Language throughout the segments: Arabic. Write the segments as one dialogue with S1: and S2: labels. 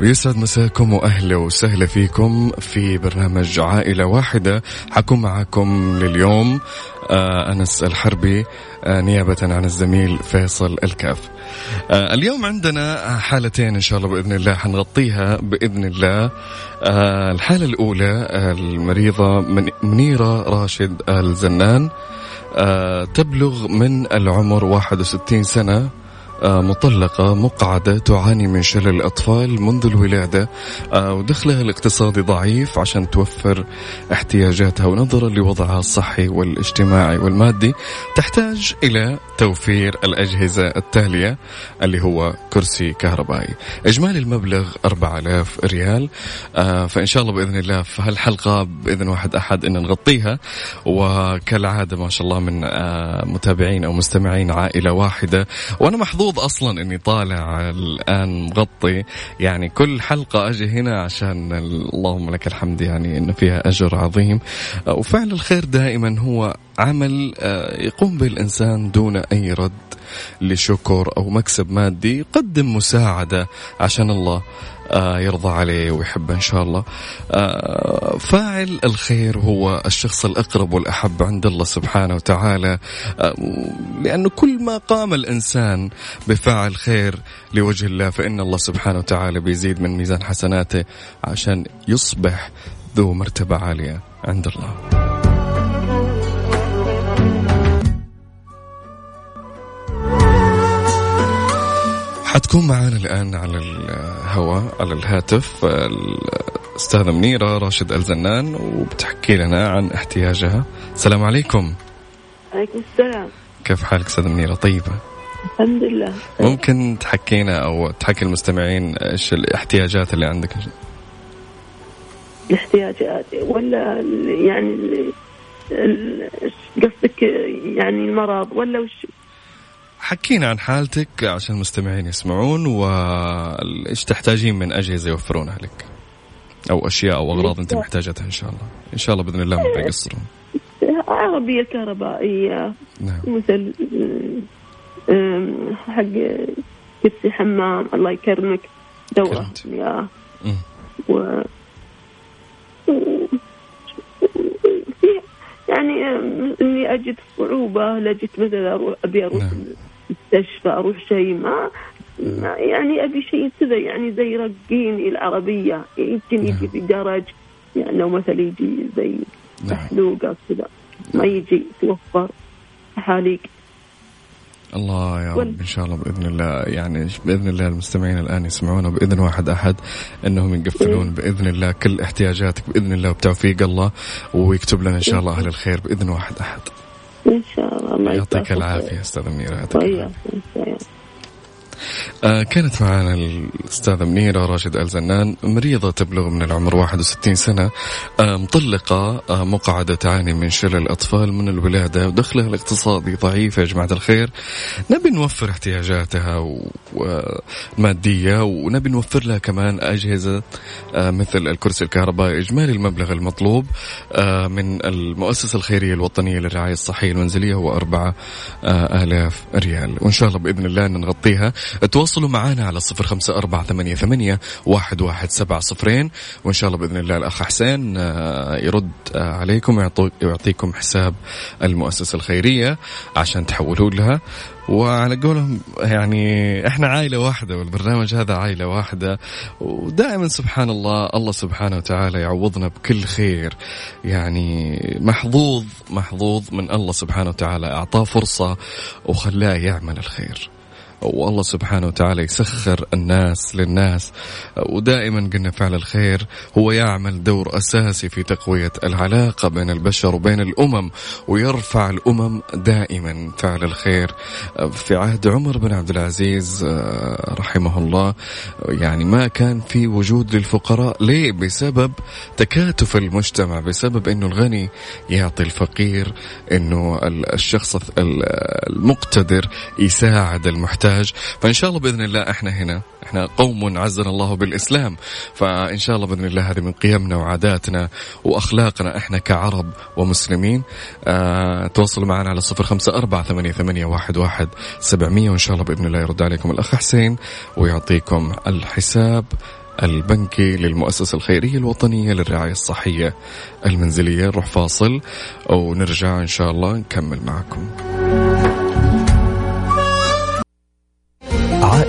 S1: ويسعد مساكم وأهلا وسهلا فيكم في برنامج عائلة واحدة حكون معكم لليوم آه أنس الحربي آه نيابة عن الزميل فيصل الكاف. آه اليوم عندنا حالتين إن شاء الله بإذن الله حنغطيها بإذن الله. الحالة الأولى المريضة من منيرة راشد الزنان تبلغ من العمر 61 سنة مطلقة مقعدة تعاني من شلل الأطفال منذ الولادة آه، ودخلها الاقتصادي ضعيف عشان توفر احتياجاتها ونظرا لوضعها الصحي والاجتماعي والمادي. تحتاج إلى توفير الأجهزة التالية اللي هو كرسي كهربائي. إجمالي المبلغ 4000 ريال. آه، فإن شاء الله بإذن الله في هالحلقة بإذن واحد أحد إن نغطيها. وكالعادة ما شاء الله من متابعين أو مستمعين عائلة واحدة. وأنا محظوظ مبسوط أصلا إني طالع الآن مغطي. يعني كل حلقة أجي هنا عشان اللهم لك الحمد يعني انه فيها أجر عظيم. وفعل الخير دائما هو عمل آه، يقوم به الإنسان دون أي رد. لشكر أو مكسب مادي يقدم مساعدة عشان الله آه، يرضى عليه ويحبه إن شاء الله. آه، فاعل الخير هو الشخص الأقرب والأحب عند الله سبحانه وتعالى. آه، لأنه كل ما قام الإنسان بفعل خير لوجه الله فإن الله سبحانه وتعالى بيزيد من ميزان حسناته عشان يصبح ذو مرتبة عالية عند الله. حتكون معنا الآن على الهواء على الهاتف الأستاذة منيرة راشد الزنان وبتحكي لنا عن احتياجها. السلام عليكم.
S2: عليكم السلام.
S1: كيف حالك أستاذة منيرة؟ طيبة.
S2: الحمد لله.
S1: ممكن تحكينا أو تحكي المستمعين إيش الاحتياجات اللي عندك؟
S2: الاحتياجات ولا يعني قصدك؟ يعني المرض ولا وش
S1: حكينا عن حالتك عشان المستمعين يسمعون وإيش تحتاجين من أجهزة يوفرونها لك أو أشياء أو أغراض أنت محتاجتها إن شاء الله. إن شاء الله بإذن الله ما بيقصرون.
S2: عربية كهربائية. نعم. مثل حق كرسي حمام الله يكرمك دورة. مياه و يعني إني أجد صعوبة لجيت مثلا أبي أروح نعم. مستشفى أروح شيء ما, يعني أبي شيء كذا يعني زي رقيني العربية يمكن يجي في درج يعني لو مثلا يجي زي محلوقه كذا ما يجي توفر حاليك
S1: الله يا رب إن شاء الله بإذن الله يعني بإذن الله المستمعين الآن يسمعونا بإذن واحد أحد إنهم يقفلون إيه. بإذن الله كل احتياجاتك بإذن الله وبتوفيق الله ويكتب لنا إن شاء الله أهل الخير بإذن واحد أحد.
S2: إن شاء الله.
S1: يعطيك العافية أستاذة ميرا يعطيك العافية. آه كانت معنا الأستاذة منيرة راشد الزنان مريضة تبلغ من العمر 61 سنة آه مطلقة آه مقعدة تعاني من شلل الأطفال من الولادة ودخلها الاقتصادي ضعيف يا جماعة الخير. نبي نوفر احتياجاتها ومادية ونبي نوفر لها كمان أجهزة آه مثل الكرسي الكهربائي إجمالي المبلغ المطلوب آه من المؤسسة الخيرية الوطنية للرعاية الصحية المنزلية هو أربعة آه آلاف ريال. وإن شاء الله بإذن الله نغطيها. تواصلوا معنا على صفر خمسة أربعة ثمانية, ثمانية واحد, واحد سبعة صفرين. وإن شاء الله بإذن الله الأخ حسين آه، يرد آه، عليكم ويعطيكم حساب المؤسسة الخيرية عشان تحولوا لها. وعلى قولهم يعني إحنا عائلة واحدة والبرنامج هذا عائلة واحدة. ودائما سبحان الله الله سبحانه وتعالى يعوضنا بكل خير. يعني محظوظ محظوظ من الله سبحانه وتعالى أعطاه فرصة وخلاه يعمل الخير. والله سبحانه وتعالى يسخر الناس للناس. ودائما قلنا فعل الخير هو يعمل دور أساسي في تقوية العلاقة بين البشر وبين الأمم ويرفع الأمم دائما فعل الخير. في عهد عمر بن عبد العزيز آه، رحمه الله يعني ما كان في وجود للفقراء. ليه؟ بسبب تكاتف المجتمع بسبب إنه الغني يعطي الفقير إنه الشخص المقتدر يساعد المحتاج فإن شاء الله بإذن الله إحنا هنا. إحنا قوم عزنا الله بالإسلام. فإن شاء الله بإذن الله هذه من قيمنا وعاداتنا وأخلاقنا إحنا كعرب ومسلمين. آه تواصلوا معنا على صفر خمسة أربعة ثمانية, ثمانية واحد, واحد سبعمية. وإن شاء الله بإذن الله يرد عليكم الأخ حسين ويعطيكم الحساب البنكي للمؤسسة الخيرية الوطنية للرعاية الصحية المنزلية. نروح فاصل ونرجع إن شاء الله نكمل معكم.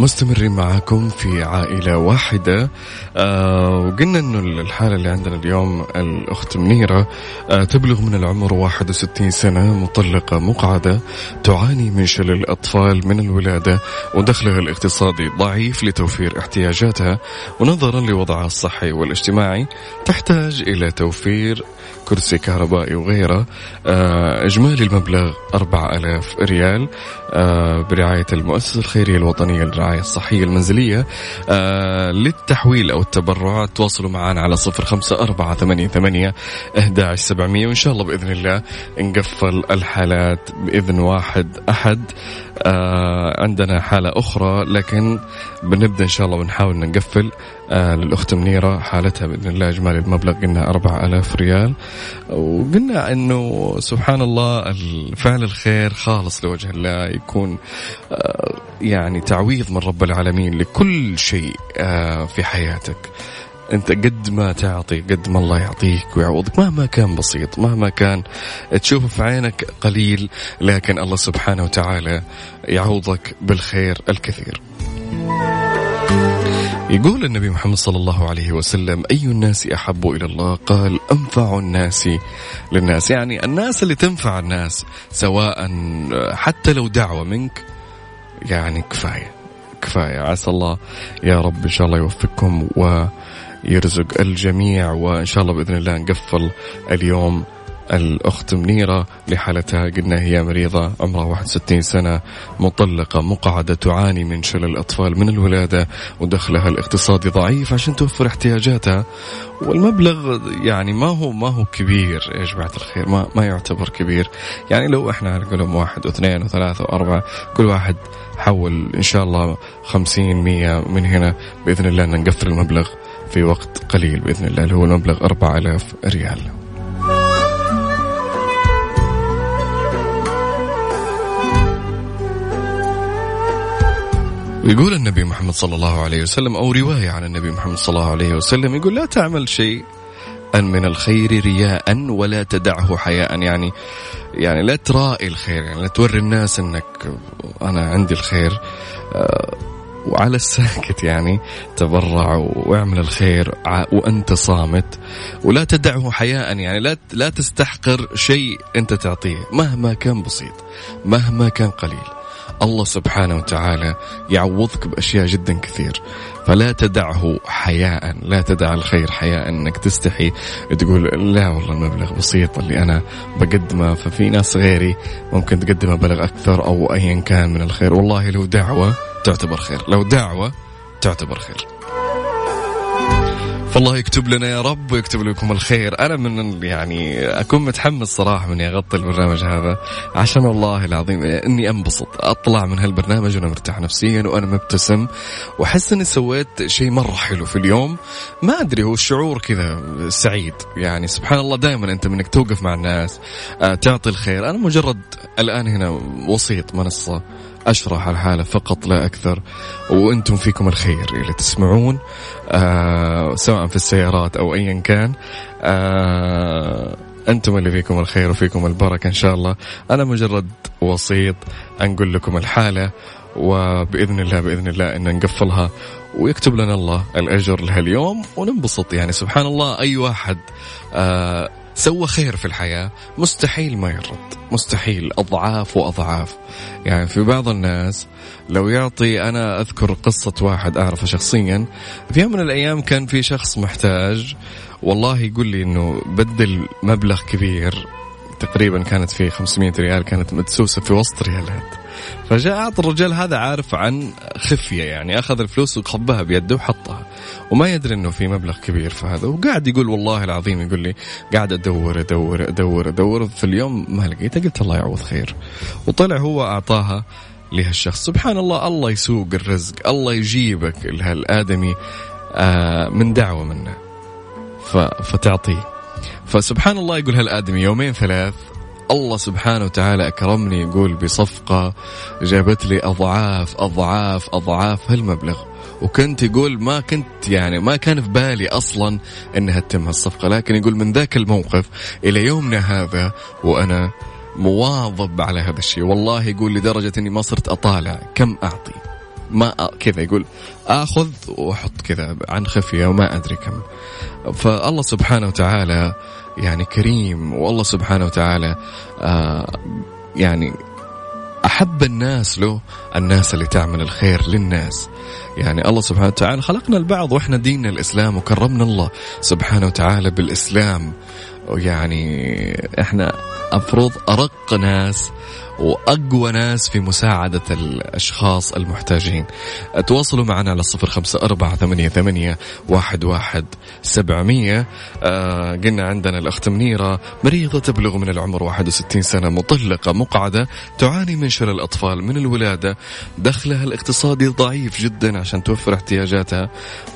S1: مستمرين معاكم في عائلة واحدة. آه وقلنا إنه الحالة اللي عندنا اليوم الأخت منيرة آه تبلغ من العمر 61 سنة مطلقة مقعدة تعاني من شلل الأطفال من الولادة ودخلها الاقتصادي ضعيف لتوفير احتياجاتها ونظرا لوضعها الصحي والاجتماعي تحتاج إلى توفير كرسي كهربائي وغيره. آه إجمالي المبلغ 4000 ريال. آه برعاية المؤسسة الخيرية الوطنية للرعاية الصحية المنزلية. آه للتحويل أو التبرع تواصلوا معنا على صفر خمسة أربعة ثمانية, ثمانية أهداش سبعمية. وإن شاء الله بإذن الله نقفل الحالات بإذن واحد أحد. آه عندنا حالة أخرى لكن بنبدأ إن شاء الله ونحاول نقفل آه للأخت منيرة حالتها بإذن الله إجمالي المبلغ قلنا أربعة ألاف ريال. وقلنا أنه سبحان الله فعل الخير خالص لوجه الله يكون آه يعني تعويض من رب العالمين لكل شيء آه في حياتك. أنت قد ما تعطي قد ما الله يعطيك ويعوضك مهما كان بسيط مهما كان تشوفه في عينك قليل لكن الله سبحانه وتعالى يعوضك بالخير الكثير. يقول النبي محمد صلى الله عليه وسلم أي الناس أحب إلى الله؟ قال أنفع الناس للناس. يعني الناس اللي تنفع الناس سواء حتى لو دعوة منك يعني كفاية كفاية. عسى الله يا رب إن شاء الله يوفقكم ويرزق الجميع وإن شاء الله بإذن الله نقفل اليوم الأخت منيرة لحالتها. قلنا هي مريضة عمرها 61 سنة مطلقة مقعدة تعاني من شلل الأطفال من الولادة ودخلها الاقتصادي ضعيف عشان توفر احتياجاتها. والمبلغ يعني ما هو ما هو كبير. يا جماعة الخير؟ ما ما يعتبر كبير. يعني لو إحنا نقولهم واحد واثنين وثلاثة وأربعة كل واحد حول إن شاء الله خمسين مية من هنا بإذن الله نقفل المبلغ. في وقت قليل بإذن الله اللي هو المبلغ أربعة آلاف ريال. ويقول النبي محمد صلى الله عليه وسلم أو رواية عن النبي محمد صلى الله عليه وسلم يقول لا تعمل شيء أن من الخير رياء ولا تدعه حياء. يعني يعني لا ترائي الخير يعني لا توري الناس إنك أنا عندي الخير. آه، وعلى الساكت يعني تبرع واعمل الخير وأنت صامت. ولا تدعه حياء يعني لا لا تستحقر شيء أنت تعطيه مهما كان بسيط مهما كان قليل. الله سبحانه وتعالى يعوضك بأشياء جدا كثير. فلا تدعه حياء لا تدع الخير حياء إنك تستحي. تقول لا والله المبلغ بسيط اللي أنا بقدمه ففي ناس غيري ممكن تقدم مبلغ أكثر أو ايا كان من الخير. والله لو دعوة تعتبر خير. لو دعوة تعتبر خير. فالله يكتب لنا يا رب ويكتب لكم الخير. أنا من يعني أكون متحمس صراحة من أغطي البرنامج هذا. عشان والله العظيم إني أنبسط. أطلع من هالبرنامج وأنا مرتاح نفسيا وأنا مبتسم. وأحس إني سويت شيء مرة حلو في اليوم. ما أدري هو الشعور كذا سعيد. يعني سبحان الله دائما أنت منك توقف مع الناس آه، تعطي الخير. أنا مجرد الآن هنا وسيط منصة. أشرح الحالة فقط لا أكثر وأنتم فيكم الخير اللي تسمعون آه سواء في السيارات أو أيا كان. آه أنتم اللي فيكم الخير وفيكم البركة إن شاء الله. أنا مجرد وسيط أنقل لكم الحالة وبإذن الله بإذن الله أن نقفلها ويكتب لنا الله الأجر لها اليوم وننبسط يعني. سبحان الله أي واحد آه سوى خير في الحياة. مستحيل ما يرد. مستحيل. أضعاف وأضعاف. يعني في بعض الناس لو يعطي أنا أذكر قصة واحد أعرفه شخصيا. في يوم من الأيام كان في شخص محتاج والله يقول لي أنه بدل مبلغ كبير تقريبا كانت في 500 ريال كانت مدسوسة في وسط ريالات. فجاء أعطى الرجال هذا عارف عن خفية يعني أخذ الفلوس وخبها بيده وحطها. وما يدري أنه في مبلغ كبير في هذا وقاعد يقول والله العظيم يقول لي قاعد أدور أدور أدور أدور في اليوم ما لقيتها قلت الله يعوض خير. وطلع هو أعطاها لهالشخص. سبحان الله الله يسوق الرزق الله يجيبك لهالآدمي آه من دعوة منه. فتعطيه. فسبحان الله يقول هالآدمي يومين ثلاث الله سبحانه وتعالى أكرمني يقول بصفقة جابت لي أضعاف أضعاف أضعاف هالمبلغ. وكنت يقول ما كنت يعني ما كان في بالي أصلا أنها تتم هالصفقة لكن يقول من ذاك الموقف إلى يومنا هذا وأنا مواظب على هذا الشيء. والله يقول لدرجة أني ما صرت أطالع كم أعطي. ما كذا يقول آخذ واحط كذا عن خفيه وما أدري كم. فالله سبحانه وتعالى يعني كريم والله سبحانه وتعالى آه يعني أحب الناس له الناس اللي تعمل الخير للناس. يعني الله سبحانه وتعالى خلقنا البعض وإحنا ديننا الإسلام وكرمنا الله سبحانه وتعالى بالإسلام. يعني إحنا أفرض أرق ناس وأقوى ناس في مساعدة الأشخاص المحتاجين. تواصلوا معنا على الصفر خمسة أربعة ثمانية, ثمانية واحد, واحد سبعمية. آه قلنا عندنا الأخت منيرة مريضة تبلغ من العمر 61 سنة مطلقة مقعدة تعاني من شلل الأطفال من الولادة. دخلها الاقتصادي ضعيف جدا عشان توفر احتياجاتها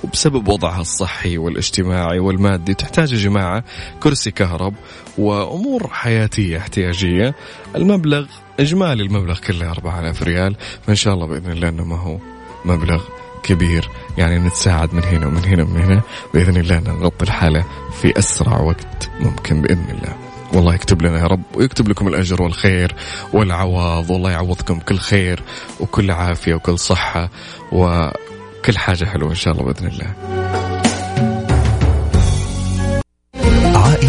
S1: وبسبب وضعها الصحي والاجتماعي والمادي تحتاج يا جماعة كرسي كهرب وأمور حياتية احتياجية. المبلغ إجمالي المبلغ كله 4000 ريال. فإن شاء الله بإذن الله أنه ما هو مبلغ كبير. يعني نتساعد من هنا ومن هنا ومن هنا. بإذن الله نغطي الحالة في أسرع وقت ممكن بإذن الله. والله يكتب لنا يا رب ويكتب لكم الأجر والخير والعوض. والله يعوضكم كل خير وكل عافية وكل صحة وكل حاجة حلوة إن شاء الله بإذن الله.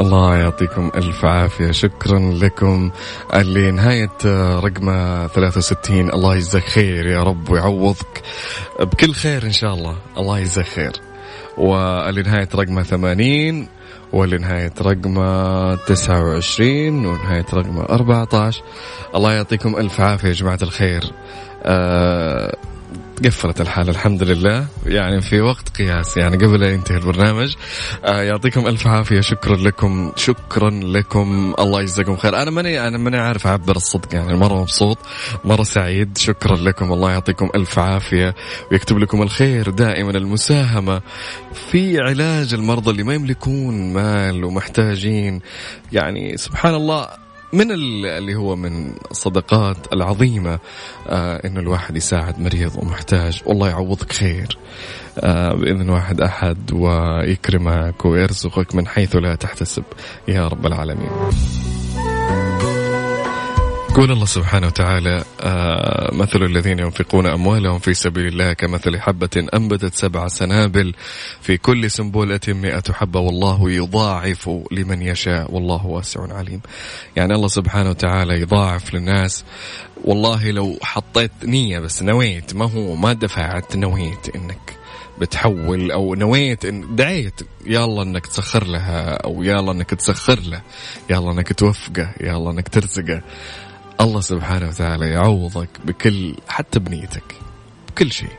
S1: الله يعطيكم ألف عافية. شكرا لكم. اللي نهاية رقم 63 الله يجزاك خير يا رب ويعوضك بكل خير إن شاء الله. الله يجزاك خير. واللي نهاية رقم 80 واللي نهاية رقم 29 ونهاية رقم 14 الله يعطيكم ألف عافية يا جماعة الخير. أه قفلت الحالة الحمد لله. يعني في وقت قياس. يعني قبل ينتهي البرنامج آه يعطيكم ألف عافية. شكرا لكم. شكرا لكم. الله يجزاكم خير. أنا ماني أنا ماني عارف أعبر الصدق. يعني مرة مبسوط مرة سعيد. شكرا لكم. الله يعطيكم ألف عافية. ويكتب لكم الخير دائما. المساهمة في علاج المرضى اللي ما يملكون مال ومحتاجين. يعني سبحان الله من اللي هو من الصدقات العظيمة آه إنه الواحد يساعد مريض ومحتاج والله يعوضك خير. آه بإذن واحد أحد ويكرمك ويرزقك من حيث لا تحتسب. يا رب العالمين. يقول الله سبحانه وتعالى آه مثل الذين ينفقون أموالهم في سبيل الله كمثل حبة أنبتت سبع سنابل في كل سنبلة مئة حبة والله يضاعف لمن يشاء والله واسع عليم. يعني الله سبحانه وتعالى يضاعف للناس. والله لو حطيت نية بس نويت ما هو ما دفعت نويت إنك بتحول أو نويت ان دعيت يلا إنك تسخر لها أو يلا إنك تسخر له يلا إنك توفقه يلا إنك ترزقه. الله سبحانه وتعالى يعوضك بكل حتى بنيتك بكل شيء.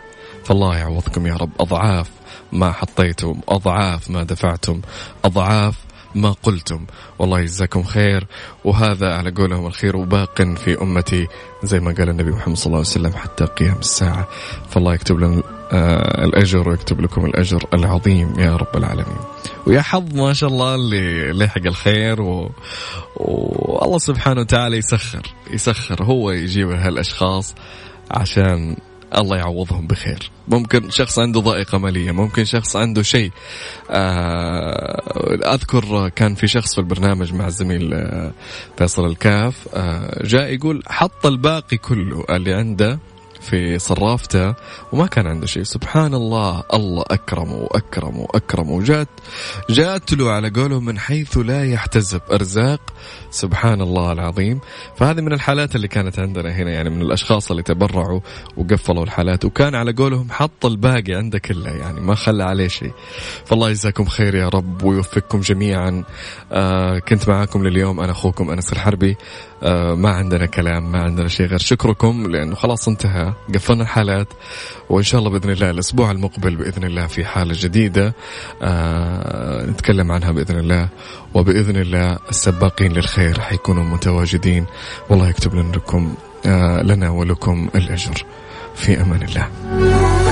S1: فالله يعوضكم يا رب. أضعاف ما حطيتم أضعاف ما دفعتم أضعاف ما قلتم. والله يجزاكم خير. وهذا على قولهم الخير وباق في أمتي زي ما قال النبي محمد صلى الله عليه وسلم حتى قيام الساعة. فالله يكتب لنا آه، الأجر ويكتب لكم الأجر العظيم يا رب العالمين. ويا حظ ما شاء الله اللي لحق الخير و... والله سبحانه وتعالى يسخر يسخر هو يجيب هالأشخاص عشان الله يعوضهم بخير. ممكن شخص عنده ضائقة مالية ممكن شخص عنده شيء. آه، أذكر كان في شخص في البرنامج مع الزميل آه، فيصل الكاف جاء يقول حط الباقي كله اللي عنده في صرافته وما كان عنده شيء. سبحان الله الله أكرمه وأكرمه وأكرمه وجات جات له على قولهم من حيث لا يحتسب أرزاق. سبحان الله العظيم. فهذه من الحالات اللي كانت عندنا هنا يعني من الأشخاص اللي تبرعوا وقفلوا الحالات. وكان على قولهم حط الباقي عنده كله يعني ما خلى عليه شيء. فالله يجزاكم خير يا رب ويوفقكم جميعا. آه كنت معاكم لليوم أنا أخوكم أنس الحربي. آه ما عندنا كلام ما عندنا شيء غير شكركم لأنه خلاص انتهى. قفلنا الحالات. وإن شاء الله بإذن الله الأسبوع المقبل بإذن الله في حالة جديدة. آه نتكلم عنها بإذن الله. وبإذن الله السباقين للخير حيكونوا متواجدين. والله يكتب لكم آه لنا ولكم الأجر. في أمان الله.